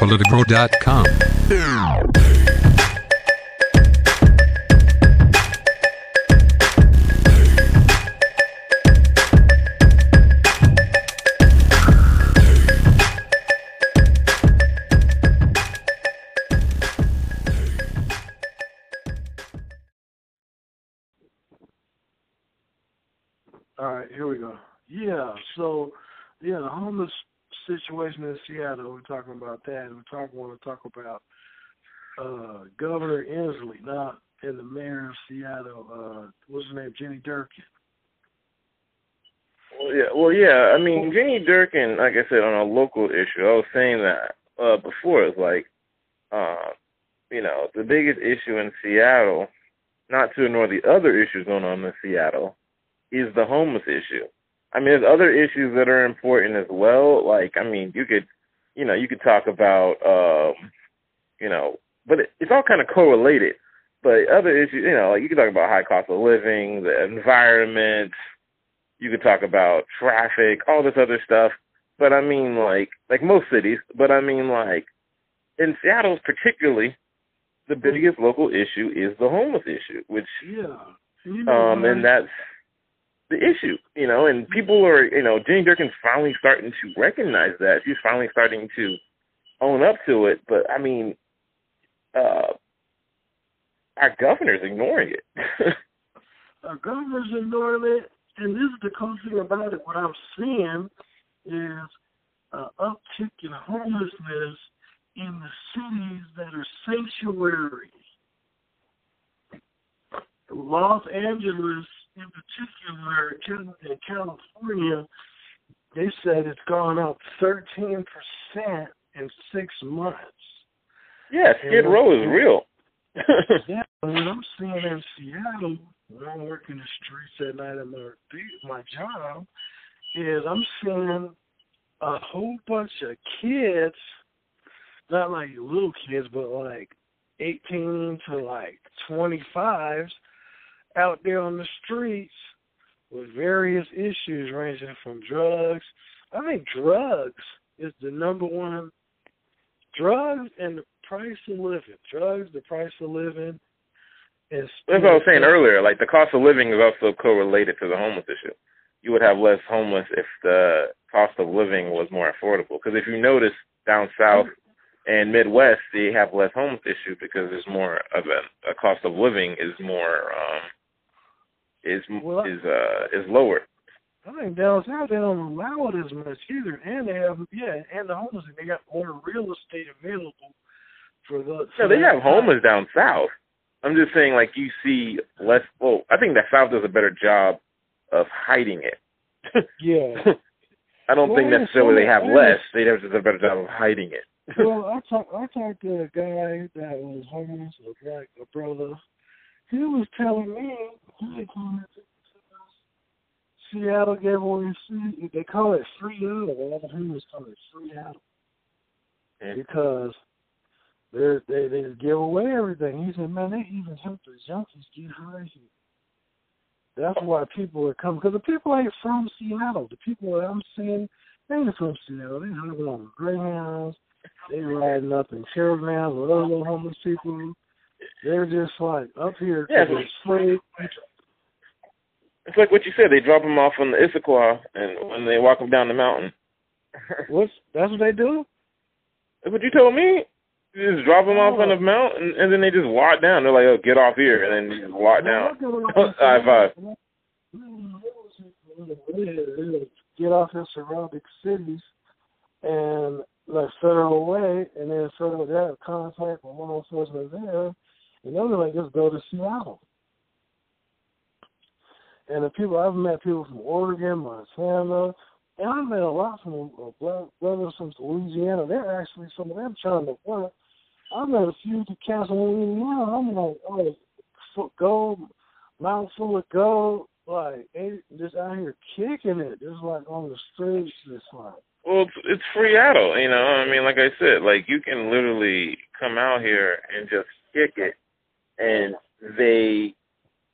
Politipro.com. situation in Seattle. We're talking about that. We talk want to talk about uh, Governor Inslee, not and the mayor of Seattle. Uh, what's his name? Jenny Durkan. Well, yeah, well, yeah. I mean, Jenny Durkan, like I said, on a local issue, I was saying that uh, before. It's like, uh, you know, the biggest issue in Seattle, not to ignore the other issues going on in Seattle, is the homeless issue. I mean, there's other issues that are important as well. Like, I mean, you could, you know, you could talk about, um, you know, but it, it's all kind of correlated. But other issues, you know, like you could talk about high cost of living, the environment. You could talk about traffic, all this other stuff. But I mean, like, like most cities. But I mean, like, in Seattle particularly, the biggest local issue is the homeless issue, which, Yeah. You know, um, and that's the issue, you know, and people are, you know, Jenny Durkan's finally starting to recognize that. She's finally starting to own up to it. But I mean, uh, our governor's ignoring it. our governor's ignoring it, and this is the cool thing about it. What I'm seeing is an uptick in homelessness in the cities that are sanctuaries. Los Angeles, in particular, in California, they said it's gone up 13% in six months. yeah, Skid Row is real. Yeah, what I'm seeing in Seattle when I'm working the streets at night at my my job is I'm seeing a whole bunch of kids, not like little kids, but like 18 to like 25s out there on the streets with various issues ranging from drugs. I think drugs is the number one. Drugs and the price of living. Drugs, the price of living. Is That's what I was saying earlier. Like the cost of living is also correlated to the homeless issue. You would have less homeless if the cost of living was more affordable. Because if you notice down south and Midwest, they have less homeless issue because there's more of a, a cost of living is more um is Well, is uh is lower. I think down south they don't allow it as much either, and they have yeah, and the homeless they got more real estate available for the. No, they have homeless down south. I'm just saying, like you see less. Well, I think the South does a better job of hiding it. Yeah. I don't think Well, necessarily they have less. They have just a better job of hiding it. well, I talked I talked to a guy that was homeless, a black a brother. He was telling me wanted Seattle gave away free they call it free out all the homeless call it free out because they're they they just give away everything. He said, Man, they even help the junkies get high here. That's why people are coming because the people ain't from Seattle. The people that I'm seeing, they ain't from Seattle. They hopping on Greyhounds. They riding up in caravans with other little homeless people. They're just like up here Yeah, because it's free. It's like what you said. They drop them off on the Issaquah, and when they walk them down the mountain. What's that's what they do? That's what you told me. You just drop them off on the oh. mountain, and then they just walk down. They're like, "Oh, get off here," and then you just walk down. High five. Get off in surrounding cities and like federal way, and then federal they have contact with law enforcement there, and then they like just go to Seattle. And the people I've met people from Oregon, Montana, and I've met a lot from uh, black brothers from Louisiana. They're actually some of them trying to work I met a few cats on now. I'm like, oh, foot gold, mouth full of gold, like just out here kicking it, just like on the streets, just like. Well, it's, it's Freeattle, you know. I mean, like I said, like you can literally come out here and just kick it, and they,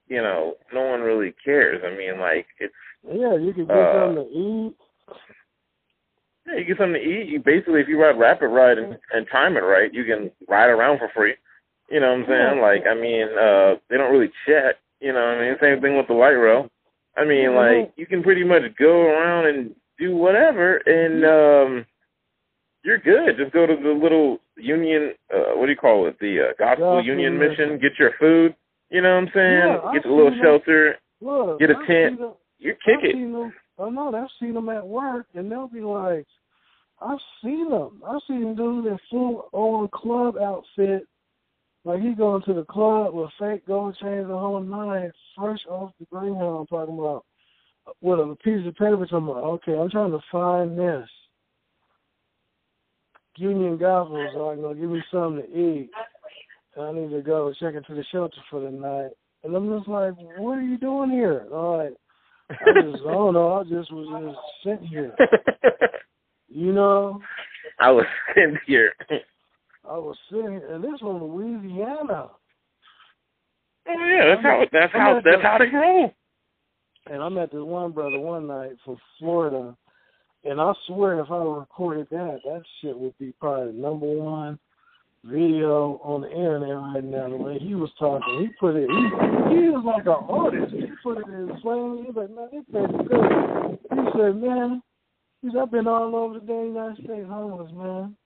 you know, no one really cares. I mean, like it's. Yeah, you can get uh, something to eat. Yeah, you get something to eat. You basically, if you ride Rapid Ride and, and time it right, you can ride around for free. You know what I'm saying? Like, I mean, uh, they don't really check. You know, what I mean, same thing with the light rail. I mean, mm-hmm. like, you can pretty much go around and do whatever, and um, you're good. Just go to the little union. Uh, what do you call it? The uh, gospel union mission. Get your food. You know what I'm saying? Yeah, get a little shelter. Look, get a tent. You kick I've it. Them, oh, I know. I've seen them at work, and they'll be like, I've seen them. I've seen them do their full on club outfit. Like he going to the club with fake gold chains the whole night, fresh off the Greyhound. I'm talking about with a piece of paper. I'm like, okay, I'm trying to find this Union Gospel, so I'm gonna give me something to eat. I need to go check into the shelter for the night. And I'm just like, what are you doing here? All right. I just, I don't know. I just was just sitting here. You know? I was sitting here. I was sitting and this was Louisiana. Oh yeah, that's how that's how that's the, how they roll. And I met this one brother one night from Florida, and I swear if I recorded that, that shit would be probably number one video on the internet right now. The way he was talking, he put it. He he was like an artist. He put it in plain. He was like, man, this place good. He said, man, he said, I've been all over the damn United States homeless, man.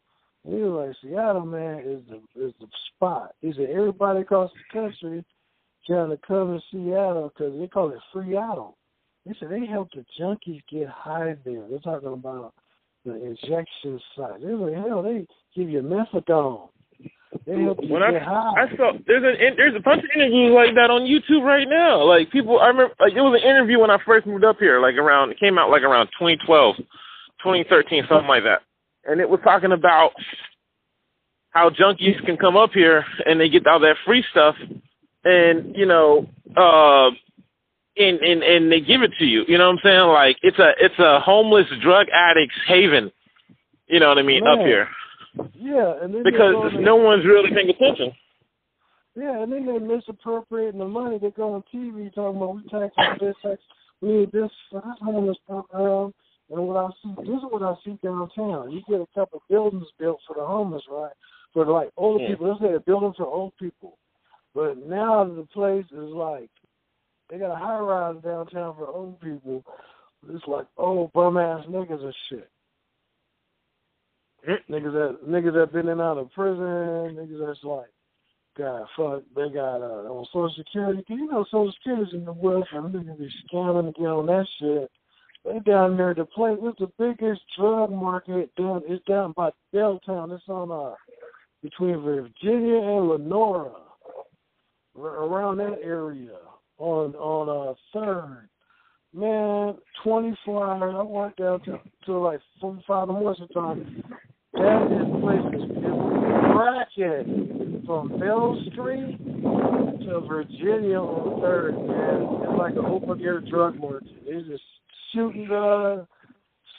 He was like, Seattle, man, is the is the spot. He said, everybody across the country trying to come to Seattle because they call it Freeattle. He said they help the junkies get high there. They're talking about the injection site. They're like, hell, they give you methadone. They help you when get I, high. I saw there's an there's a bunch of interviews like that on YouTube right now. Like people, I remember like it was an interview when I first moved up here, like around it came out like around 2012, 2013, something like that, and it was talking about how junkies can come up here and they get all that free stuff, and you know, uh, and and and they give it to you. You know what I'm saying? Like it's a it's a homeless drug addicts haven. You know what I mean? Man. Up here. Yeah, and then because no one's really paying attention. Yeah, and then they misappropriating the money. They go on TV talking about we tax this, tax we need this for this homeless program. And what I see, this is what I see downtown. You get a couple buildings built for the homeless, right? For like old yeah. people. Let's say a building for old people. But now the place is like they got a high rise downtown for old people. It's like old bum ass niggas and shit. Niggas that niggas that been in out of prison, niggas that's like got fuck they got uh on social security you know social security's in the welfare, niggas be scamming to get on that shit. They down there the place it's the biggest drug market down it's down by Belltown. It's on uh between Virginia and Lenora. Around that area on on uh third. Man, twenty four hours I walked down to, to like four five in the morning sometimes. That is place is cracking from Bell Street to Virginia on third, man. It's like an open air drug market. They're just shooting drugs,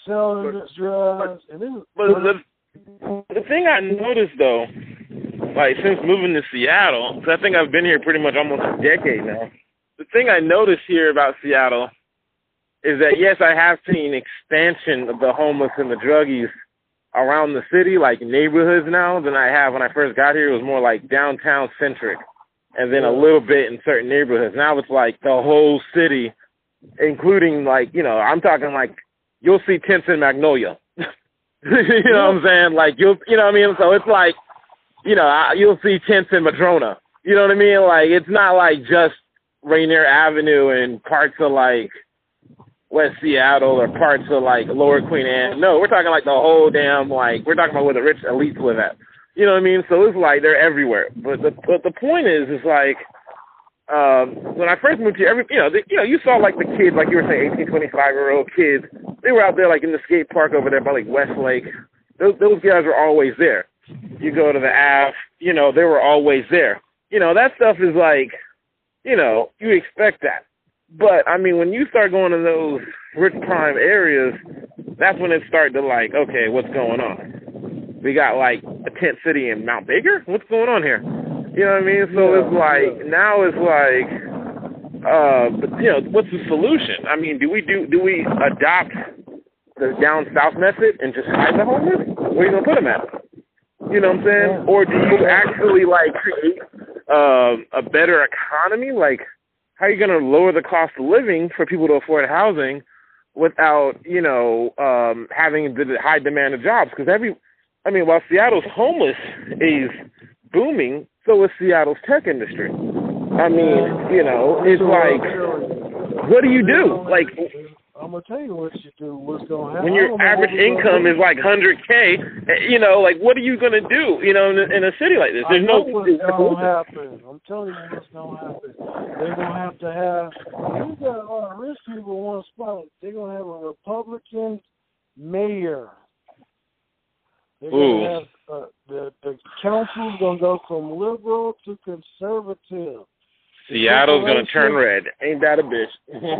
selling but, drugs, but, and then but the, the thing I noticed though, like since moving to Seattle, because I think I've been here pretty much almost a decade now the thing I notice here about Seattle is that yes, I have seen expansion of the homeless and the druggies around the city, like neighborhoods now, than I have when I first got here. It was more like downtown centric, and then a little bit in certain neighborhoods. Now it's like the whole city, including like you know, I'm talking like you'll see tents in Magnolia. you know what I'm saying? Like you'll, you know what I mean? So it's like, you know, I, you'll see tents in Madrona. You know what I mean? Like it's not like just Rainier Avenue and parts of like West Seattle or parts of like Lower Queen Anne. No, we're talking like the whole damn like we're talking about where the rich elites live at. You know what I mean? So it's like they're everywhere. But the but the point is is like um when I first moved here, every you know, the, you know, you saw like the kids, like you were saying, eighteen, twenty five year old kids, they were out there like in the skate park over there by like Westlake. Those those guys were always there. You go to the Ave, you know, they were always there. You know, that stuff is like, you know, you expect that. But I mean, when you start going to those rich prime areas, that's when it started to like, okay, what's going on? We got like a tent city in Mount Baker. What's going on here? You know what I mean? So Yeah, it's like yeah. now it's like, uh, but you know, what's the solution? I mean, do we do do we adopt the down south method and just hide the homeless? Where you gonna put them at? You know what I'm saying? Or do you actually like create um, a better economy? Like, how are you going to lower the cost of living for people to afford housing without, you know, um, having the high demand of jobs? Because every, I mean, while Seattle's homeless is booming, so is Seattle's tech industry. I mean, you know, it's like, what do you do? Like, I'm gonna tell you what you do. What's gonna happen? when your average what we're gonna income is like 100k, eh, you know, like what are you gonna do? You know, in a, in a city like this, there's I know no. what's gonna happen. I'm telling you what's gonna happen. They're gonna have to have. You got a lot of rich people in one spot. They're gonna have a Republican mayor. They're gonna Ooh. have uh, the the council's gonna go from liberal to conservative. Seattle's gonna turn red. Ain't that a bitch?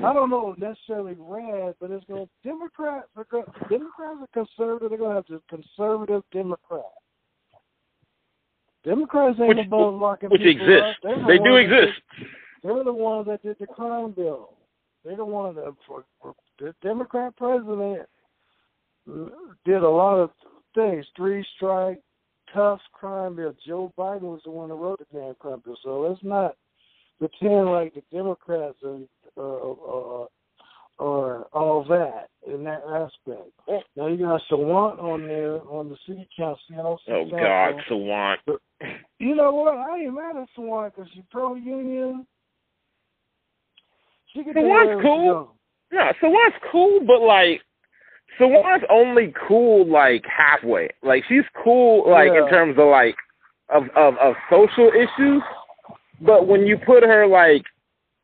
I don't know necessarily red, but it's going to Democrat. Democrats are conservative. They're going to have the conservative Democrat. Democrats ain't Which- above locking Which people exists. up. The They do exist. did- they're the ones that did the crime bill. They're the ones that for, for the Democrat president did a lot of things. Three strike, tough crime bill. Joe Biden was the one that wrote the damn crime bill. So let's not pretend like the Democrats are are, uh, or all that in that aspect. Now you got Sawant on there on the city council. Seattle City Oh. God, Sawant. You know what? I ain't mad at Sawant because she's pro union. She can Sawant's cool. No, Sawant's cool, but like. Sawant's only cool like halfway. Like she's cool like Yeah. in terms of like of, of of social issues, but when you put her like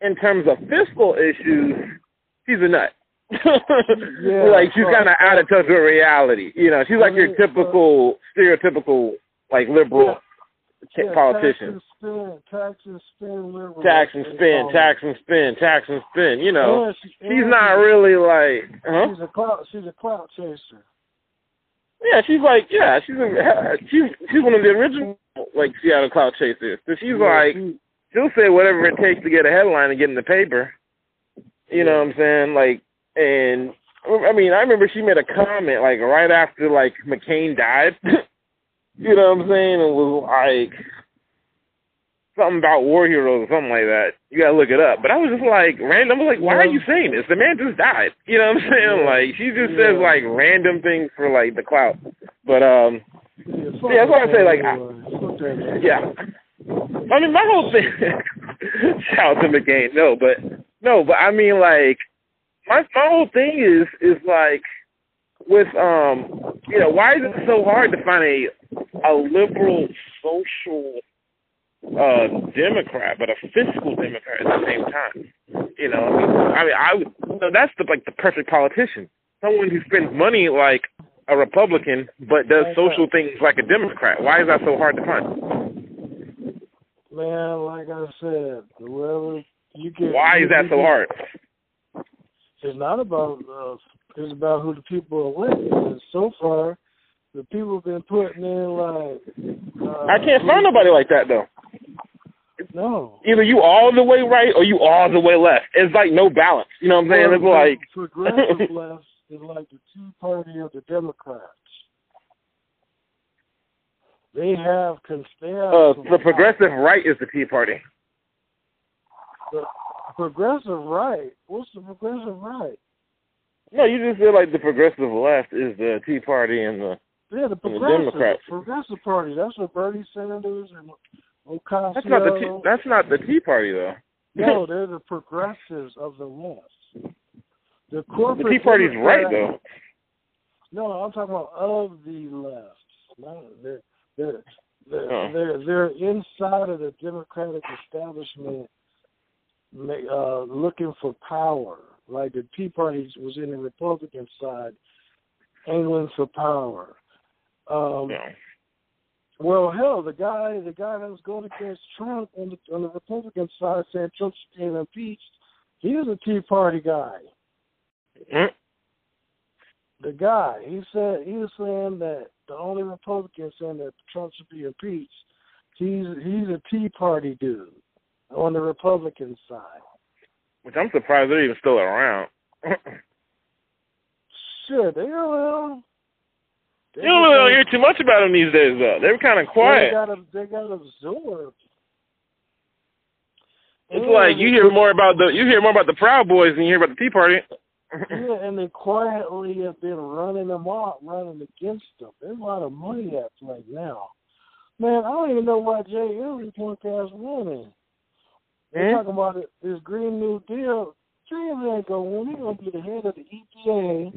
in terms of fiscal issues, she's a nut. Yeah, like she's kind of out of touch with reality. You know, she's like your mean, typical, stereotypical, like liberal t- Yeah, politician. Tax and spin, tax and spin, liberal. Tax and spin, tax and spin, tax and spin. You know, she- she's not really like, huh? She's a clout. She's a clout chaser. Yeah, she's like, yeah, she's a, she's she's one of the original like Seattle Cloud Chasers. So she's Yeah, like, she- she'll say whatever it takes to get a headline and get in the paper. You know what I'm saying? Like, and I mean, I remember she made a comment like right after like McCain died. you know what I'm saying? It was like something about war heroes or something like that. You gotta look it up. But I was just like random. I was like, why are you saying this? The man just died. You know what I'm saying? Like she just Yeah. says like random things for like the clout. But um, yeah, Yeah, that's what I say, like, I- anyway. Fuck that. yeah. I mean, my whole thing. shout out to McCain. No, but no, but I mean, like, my my whole thing is is like with um, you know, why is it so hard to find a a liberal social uh Democrat, but a fiscal Democrat at the same time? You know, I mean, I would. You know, that's the like the perfect politician, someone who spends money like a Republican, but does social things like a Democrat. Why is that so hard to find? Man, like I said, whoever you get. Why is that so hard? It's not about. Uh, it's about who the people elect. And so far, the people have been putting in like. Uh, I can't find nobody like that though. No. Either you all the way right or you all the way left. It's like no balance. You know what I'm saying? It's like progressive left is like the Tea Party of the Democrats. They have, cons- uh, the progressive right is the Tea Party. the progressive right. What's the progressive right? No, you just feel like the progressive left is the Tea Party and the Yeah, the the progressive, Democrats. progressive party. That's what Bernie Sanders and Ocasio. that's not the tea, that's not the Tea Party though. no, they're the progressives of the left. The corporate. the Tea Party's right though. No, I'm talking about of the left. Not, they're they're they're, they're they're inside of the Democratic establishment, uh, looking for power. Like the Tea Party was in the Republican side, angling for power. Um, Yeah. Well, hell, the guy, the guy that was going against Trump on the on the Republican side, saying Trump's being impeached, he was a Tea Party guy. Mm. The guy, he said, he was saying that the only Republican saying that Trump should be impeached, he's he's a Tea Party dude on the Republican side. Which I'm surprised they're even still around. Shit, they around. They You don't really hear too much about them these days, though. They're kind of They quiet. got they got absorbed. It's And like you hear more about the you hear more about the Proud Boys than you hear about the Tea Party. Yeah, and they quietly have been running them off, running against them. There's a lot of money at play now. Man, I don't even know why Jay Inslee podcast running. They're Hmm? talking about it, this Green New Deal. Jay Inslee ain't gonna win. He's gonna be the head of the EPA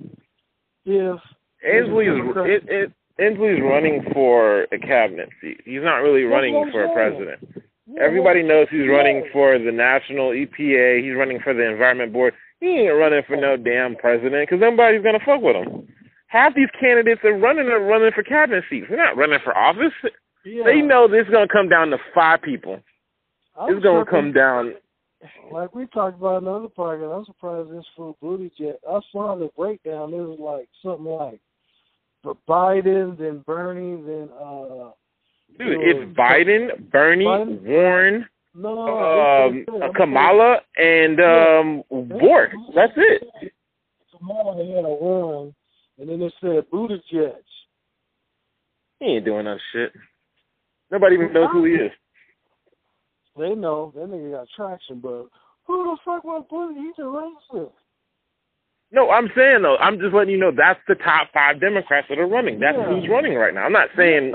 if Inslee's it, it, Inslee's running for a cabinet seat. He's not really running for a president. yeah, Everybody knows he's running for the national EPA. He's running for the Environment Board. He ain't running for no damn president because nobody's gonna fuck with him. Half these candidates are running are running for cabinet seats. They're not running for office. yeah. They know this is gonna come down to five people. I'm It's gonna come down. Like we talked about another podcast, I'm surprised this fool Buttigieg. I saw the breakdown. It was like something like Biden, then Bernie, then uh Dude, it's Biden, Bernie, Biden? Warren, no, no, um, no, Kamala, and um, Bork. That's it. Kamala had a run, and then it said Buttigieg. He ain't doing no shit. Nobody even knows who he is. They know that nigga got traction, but who the fuck was Buttigieg? He's a racist. No, I'm saying though, I'm just letting you know that's the top five Democrats that are running. That's Yeah. who's running right now. I'm not saying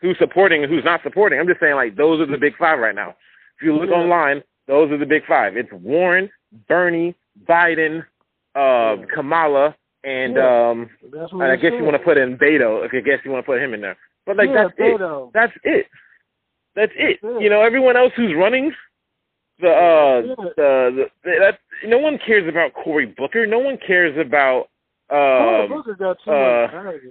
who's supporting and who's not supporting. I'm just saying like those are the big five right now. If you look Yeah. online, those are the big five. It's Warren, Bernie, Biden, uh, Yeah. Kamala, and Yeah. um, and I it guess you want to put in Beto. Okay, I guess you want to put him in there. But like that's it. Beto. That's it. That's it. You know, everyone else who's running, the uh, the, the that no one cares about Cory Booker. No one cares about Cory um, Booker got too uh, much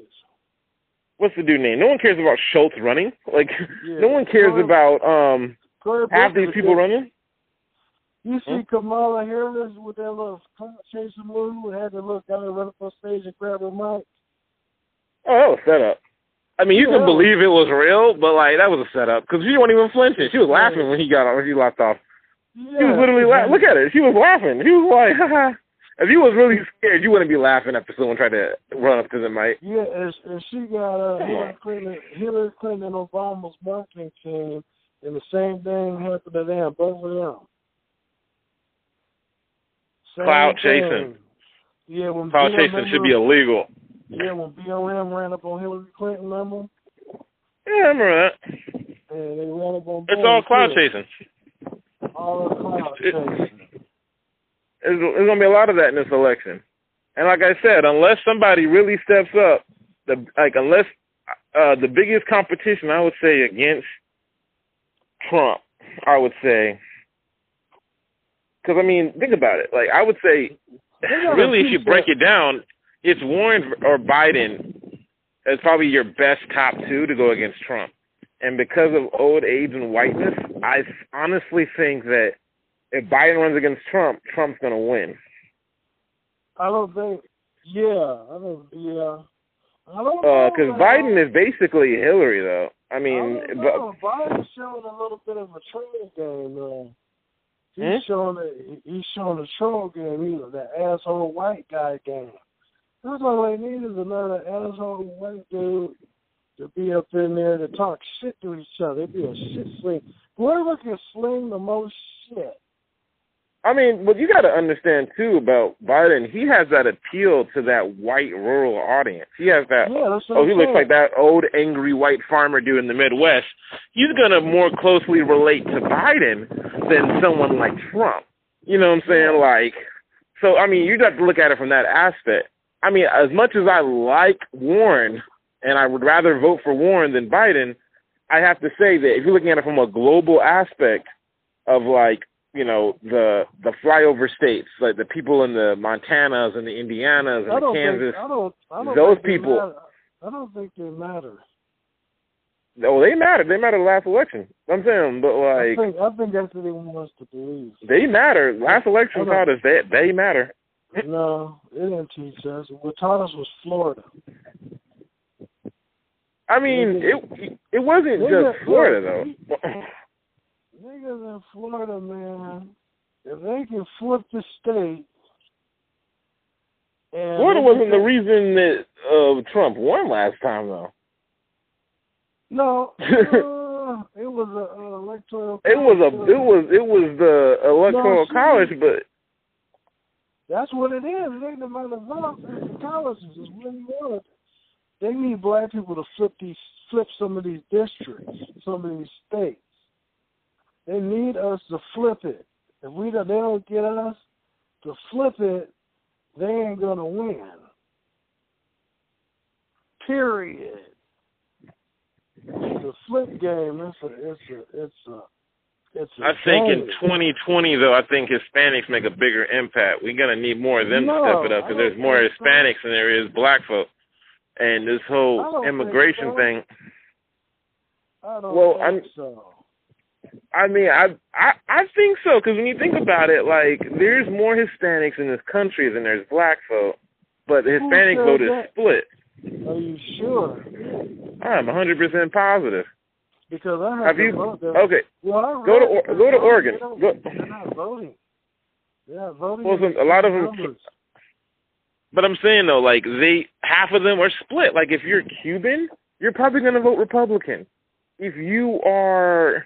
what's the dude name? No one cares about Schultz running. Like, Yeah. no one cares about um Cory half these people running. You see Hmm? Kamala Harris with that little chasing move, had to look out and run up on stage and grab her mic. Oh, that was set up. I mean, you Yeah. can believe it was real, but like that was a setup because she wasn't even flinching. She was laughing when he got when he locked off. Yeah. She was literally laughing. Look at her. She was laughing. She was like, Haha. if you was really scared, you wouldn't be laughing after someone tried to run up to the mic. Yeah, and, and she got uh, Hillary. Clinton, Hillary Clinton and Obama's marketing team, and the same thing happened to them, both of them. Same Clout thing. chasing. Yeah, when Cloud BLM chasing should be illegal. Yeah, when BLM ran up on Hillary Clinton, remember? Yeah, I remember that. And they ran up on. It's all cloud too. chasing. All cloud chasing. There's, there's gonna be a lot of that in this election. And like I said, unless somebody really steps up, the like unless uh the biggest competition I would say against Trump, I would say, because I mean, think about it. Like I would say, really, if you break it down, it's Warren or Biden as probably your best top two to go against Trump. And because of old age and whiteness, I honestly think that if Biden runs against Trump, Trump's gonna win. I don't think. Yeah, I don't. Yeah, I don't Uh, because man. Biden is basically Hillary, though. I mean, I but know. Biden's showing a little bit of a troll game, though. He's Hmm? showing a, he's showing a troll game, either the asshole white guy game. That's all they need is another asshole white dude to be up in there to talk shit to each other. It'd be a shit sling. Whoever can sling the most shit. I mean, what you got to understand too about Biden, he has that appeal to that white rural audience. He has that. Yeah, that's oh, he looks like that old angry white farmer dude in the Midwest. He's gonna more closely relate to Biden than someone like Trump. You know what I'm saying? Like, so I mean, you got to look at it from that aspect. I mean, as much as I like Warren, and I would rather vote for Warren than Biden, I have to say that if you're looking at it from a global aspect of like you know the the flyover states, like the people in the Montanas and the Indianas and the Kansas, think, I don't, I don't those people-. I don't think they matter. Oh, they matter. They matter the last election. I'm saying, but like, I think I think that's what they want us to believe. they matter. Last election taught us that they matter. No, it didn't teach us. What taught us was Florida. I mean, it it wasn't just Florida though. Niggas in Florida, man, if they can flip the state. And Florida wasn't the reason that uh, Trump won last time though. No, uh, it was a uh, electoral. It was a it was it was the electoral see. college, but That's what it is. It ain't about the votes. It's the colleges. It's what you want. They need black people to flip these, flip some of these districts, some of these states. They need us to flip it. If we don't, they don't get us to flip it, they ain't gonna win. Period. It's a flip game. It's a, it's a, it's a, it's a. I think in 2020 though, I think Hispanics make a bigger impact. We're gonna need more of them No, to step it up because there's more think so. Hispanics than there is black folk, and this whole immigration so. thing. I don't well, think I'm- so. I mean, I I I think so because when you think about it, like there's more Hispanics in this country than there's black folk, but the oh, Hispanic vote is that? split. Are you sure? I'm 100% positive. Because I have, Have you? vote. Okay, Well, Go to Or- go to Oregon. Go- They're not voting. They're not voting. Well, some- a lot of them- but I'm saying though, like they half of them are split. Like if you're Cuban, you're probably gonna vote Republican. If you are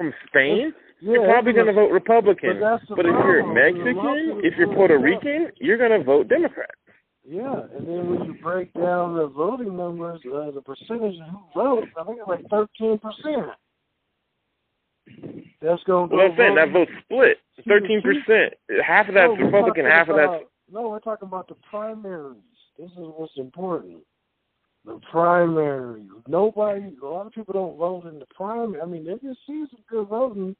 from Spain, Yeah, you're probably gonna vote Republican. But But if you're problem. A lot Mexican, if you're Puerto. Rican, you're gonna vote Democrat. Yeah, and then when you break down the voting numbers, uh, the percentage of who vote, I think it's like thirteen percent. That's going to Well, I'm saying that vote. split. Thirteen percent. Half of that's No, Republican, half of that's No, we're talking about the primaries. This is what's important. The primaries. Nobody, a lot of people don't vote in the primary. I mean, they just see some good voting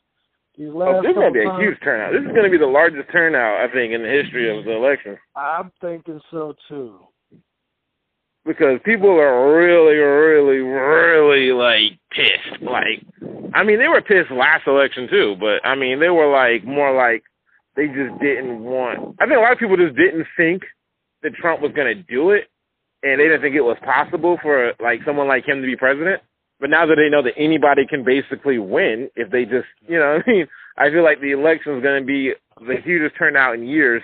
these oh, last Oh, this is gonna be a huge turnout. This is gonna be the largest turnout, I think, in the history of the election. I'm thinking so too. because people are really, really, really like pissed. Like, I mean, they were pissed last election too, but I mean, they were like more like they just didn't want. I think a lot of people just didn't think that Trump was going to do it, and they didn't think it was possible for like someone like him to be president. But now that they know that anybody can basically win if they just, you know, what I mean, I feel like the election is going to be the hugest turnout in years.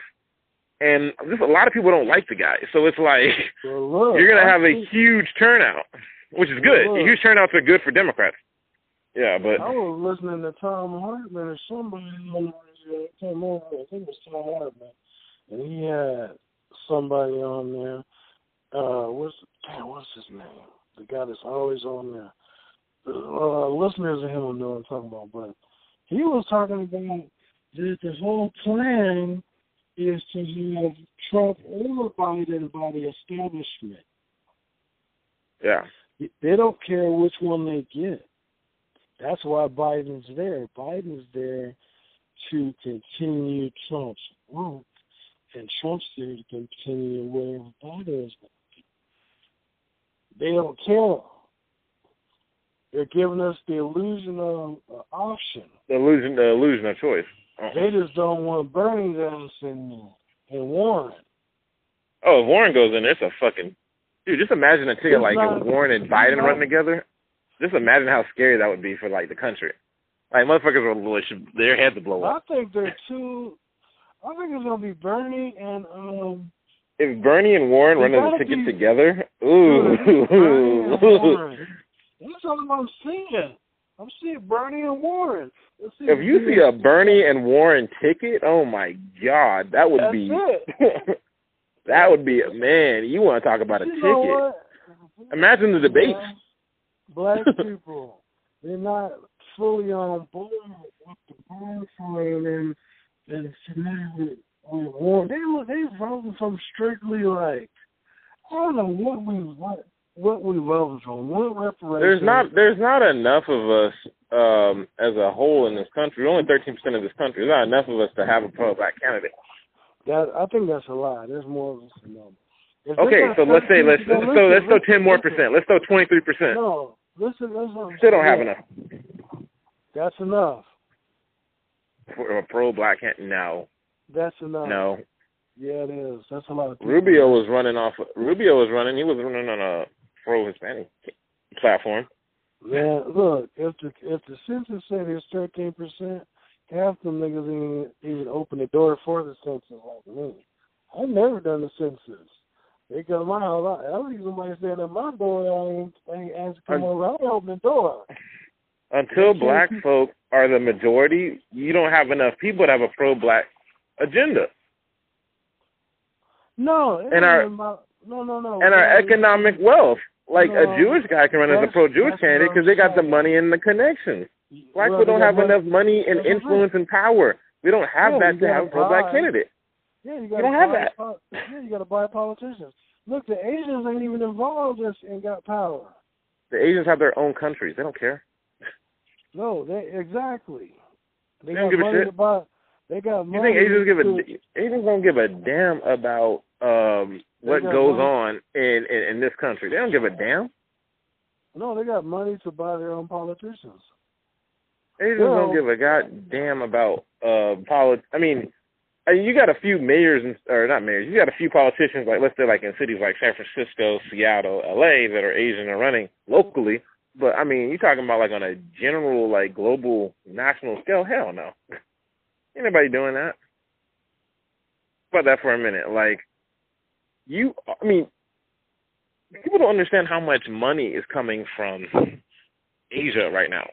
And just a lot of people don't like the guy, so it's like Well, look, you're gonna have a huge turnout, which is good. Look. Huge turnouts are good for Democrats. Yeah, but I was listening to Thom Hartmann or somebody uh, on the radio. I can't remember. I think it was Thom Hartmann, and he had somebody on there. Uh, what's damn, what's his name? The guy that's always on there. Uh, listeners of him will know what I'm talking about, but he was talking about that the whole plan is to have Trump or Biden by the establishment. yeah, They don't care which one they get. That's why Biden's there. Biden's there to continue Trump's work, and Trump's there to continue whatever Biden is. They don't care. They're giving us the illusion of uh, option. the illusion, the illusion of choice. Oh. They just don't want Bernie Sanders and and Warren. Oh, if Warren goes in, there's a fucking dude. Just imagine a ticket It's like not- if Warren and Biden running together. Just imagine how scary that would be for like the country. Like motherfuckers will should, their heads would blow up. I think they're two. I think it's gonna be Bernie and um. If Bernie and Warren run as a ticket be- together, ooh. That's all I'm seeing. I'm seeing Bernie and Warren. See if you see a Bernie and Warren ticket, oh my god, that would That's be it. that would be a man. You want to talk about a you ticket? know what? Imagine the debates. Black people, they're not fully on board with the frame and and familiar with, with Warren. They were they voting from strictly like I don't know what we what what we voted from. What reparation? There's not there's not enough of us um as a whole in this country. Only thirteen percent of this country. There's not enough of us to have a pro black candidate. That I think that's a lie. There's more of us than. If Okay, so let's say 13 let's no, so let's go ten more percent. Let's go twenty three percent. No, Listen, listen. Still don't have enough. That's enough. For a pro black hand, no. That's enough. No. Yeah, it is. That's a lot of people. Rubio was running off. Rubio was running. He was running on a pro Hispanic platform. Man, look, if the if the census said it's thirteen percent, half them niggas even even open the door for the census like me. I've never done the census. They got my house. I don't even somebody stand at my door. I ain't, I ain't come over. I don't open the door. Until black folk are the majority, you don't have enough people to have a pro-black agenda. No, and our about, no, no, no, and our economic wealth. Like no, a Jewish guy can run as a pro-Jewish candidate because they got the money and the connections. Black well, people don't have enough money and influence and power. We don't have yeah, that to have a pro-black candidate. Yeah, you got. don't have that. Yeah, you got to buy politicians. Look, the Asians ain't even involved us and got power. The Asians have their own countries. They don't care. No, they exactly. They, they don't give money a shit. to buy. They got money. You think Asians give a Asians don't give a damn about um what goes money. on in, in in this country? They don't give a damn. No, they got money to buy their own politicians. Asians well, don't give a goddamn about uh polit. I mean, you got a few mayors and or not mayors. You got a few politicians like let's say like in cities like San Francisco, Seattle, L.A. that are Asian and running locally. But I mean, you're talking about like on a general, like global, national scale? Hell no. Ain't nobody doing that. About that for a minute. Like, you, I mean, people don't understand how much money is coming from Asia right now.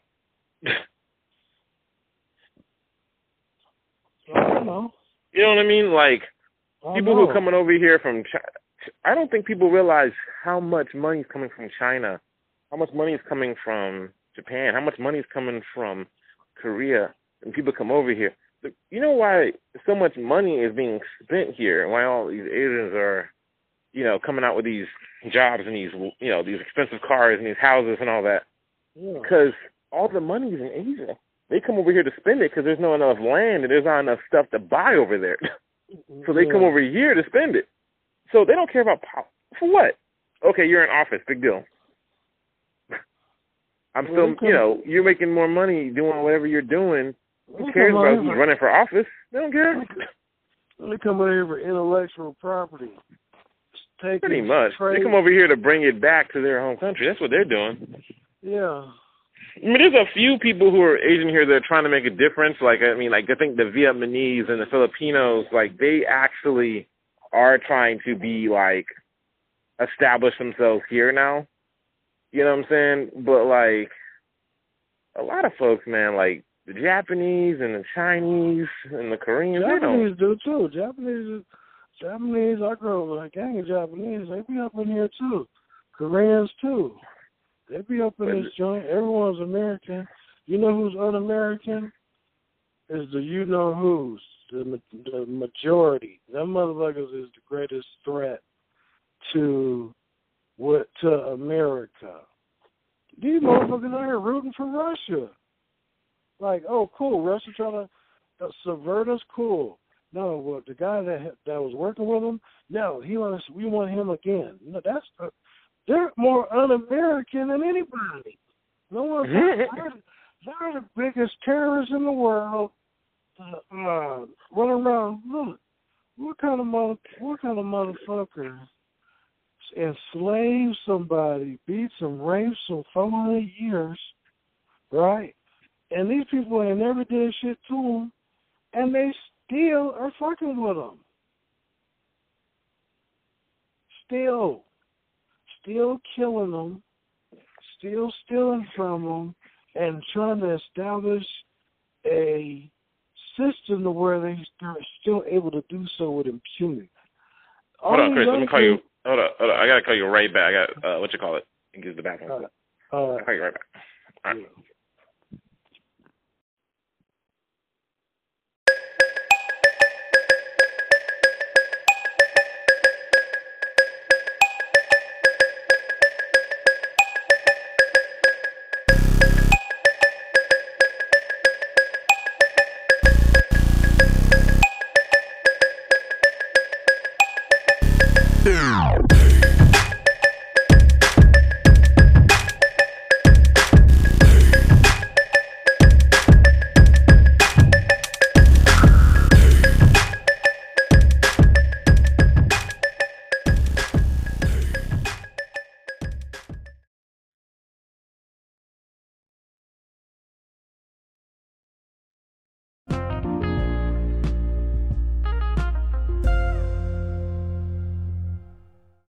Know. You know what I mean? Like, I people know. who are coming over here from China, I don't think people realize how much money is coming from China, how much money is coming from Japan, how much money is coming from Korea, and people come over here. You know why so much money is being spent here, and why all these Asians are, you know, coming out with these jobs and these, you know, these expensive cars and these houses and all that? Yeah. Because all the money is in Asia. They come over here to spend it because there's not enough land and there's not enough stuff to buy over there. so they yeah. come over here to spend it. So they don't care about po- for what? Okay, you're in office, big deal. I'm still, you know, you're making more money doing whatever you're doing. Who cares about who's running for office? They don't care. They come over here for intellectual property. Taking, Pretty much. trade. They come over here to bring it back to their home country. That's what they're doing. Yeah. I mean, there's a few people who are Asian here that are trying to make a difference. Like, I mean, like I think the Vietnamese and the Filipinos, like they actually are trying to be like establish themselves here now. You know what I'm saying? But like a lot of folks, man, like the Japanese and the Chinese and the Koreans. Japanese do too. Japanese, Japanese. I grew up with a gang of Japanese. They be up in here too. Koreans too. They be up in this joint. Everyone's American. You know who's un-American? Is the you know who's the the majority. Them motherfuckers is the greatest threat to what to America. These motherfuckers out here rooting for Russia. Like, oh, cool, Russia trying to uh, subvert us. Cool. No, well, the guy that that was working with him, no, he wants we want him again. No, that's uh, they're more un-American than anybody. No one's they're, they're the biggest terrorists in the world. Uh, uh, run around. Look, what kind of mother, what kind of motherfucker enslave somebody, beat them, rape them for 400 years, right? And these people ain't never did shit to them, and they still are fucking with them. Still, still killing them, still stealing from them, and trying to establish a system to where they are still able to do so with impunity. Hold All on, Chris. Let me call you. Hold on, hold on. I gotta call you right back. I got uh, what you call it? Give the bathroom. All right. I'll call you right back. All right. Yeah.